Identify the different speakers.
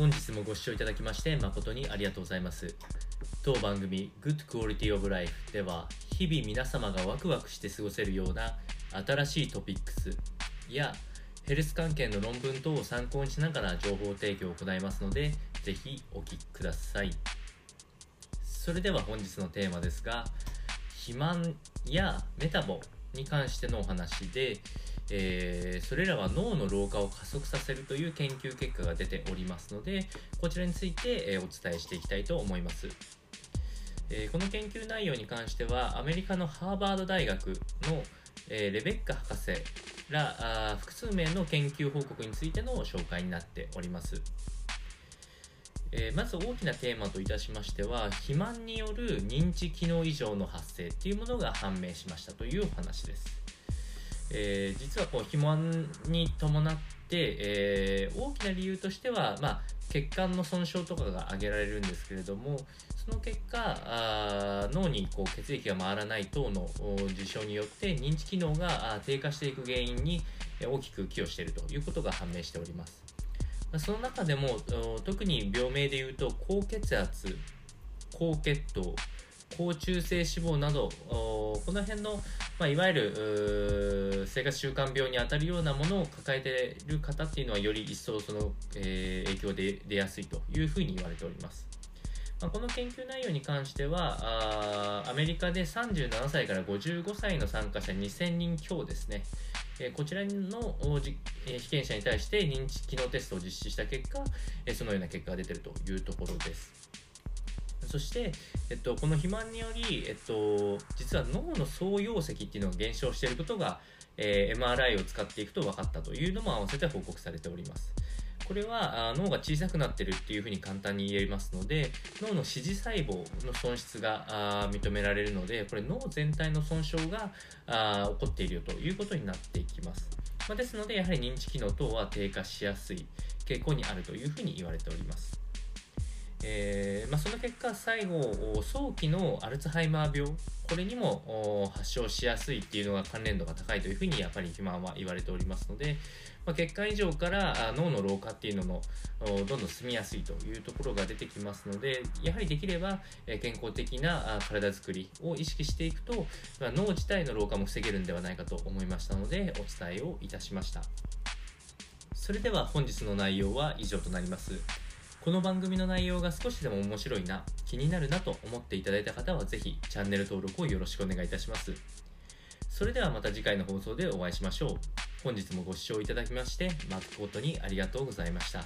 Speaker 1: 本日もご視聴いただきまして誠にありがとうございます。当番組 Good Quality of Life では日々皆様がワクワクして過ごせるような新しいトピックスやヘルス関係の論文等を参考にしながら情報提供を行いますのでぜひお聞きください。それでは本日のテーマですが肥満やメタボに関してのお話で、えー、それらは脳の老化を加速させるという研究結果が出ておりますのでこちらについて、えー、お伝えしていきたいと思います、えー、この研究内容に関してはアメリカのハーバード大学の、えレベッカ博士らあ複数名の研究報告についての紹介になっております。えー、まず大きなテーマといたしましては肥満による認知機能異常の発生っていうものが判明しましたというお話です、えー、実はこう肥満に伴って、えー、大きな理由としては、まあ、血管の損傷とかが挙げられるんですけれどもその結果あ脳にこう血液が回らない等の事象によって認知機能が低下していく原因に大きく寄与しているということが判明しております。その中でも特に病名でいうと高血圧高血糖高中性脂肪などこの辺の、まあ、いわゆる生活習慣病にあたるようなものを抱えている方っていうのはより一層その、えー、影響で出やすいというふうに言われております。まあ、この研究内容に関してはあアメリカで37歳から55歳の参加者2000人強ですね、えこちらの、え被験者に対して認知機能テストを実施した結果、えそのような結果が出ているというところです。そして、えっと、この肥満により、えっと、実は脳の総容積っていうのが減少していることが、えー、MRI を使っていくと分かったというのも合わせて報告されております。これは脳が小さくなってるっていうふうに簡単に言えますので脳の支持細胞の損失が認められるのでこれ脳全体の損傷が起こっているよということになっていきます、まあ、ですのでやはり認知機能等は低下しやすい傾向にあるというふうに言われております。えーまあ、その結果最後早期のアルツハイマー病これにも発症しやすいっていうのが関連度が高いというふうにやっぱり肥満は言われておりますので、まあ、血管異常から脳の老化っていうのもどんどん進みやすいというところが出てきますのでやはりできれば健康的な体づくりを意識していくと、まあ、脳自体の老化も防げるんではないかと思いましたのでお伝えをいたしました。それでは本日の内容は以上となります。この番組の内容が少しでも面白いな、気になるなと思っていただいた方はぜひチャンネル登録をよろしくお願いいたします。それではまた次回の放送でお会いしましょう。本日もご視聴いただきまして誠にありがとうございました。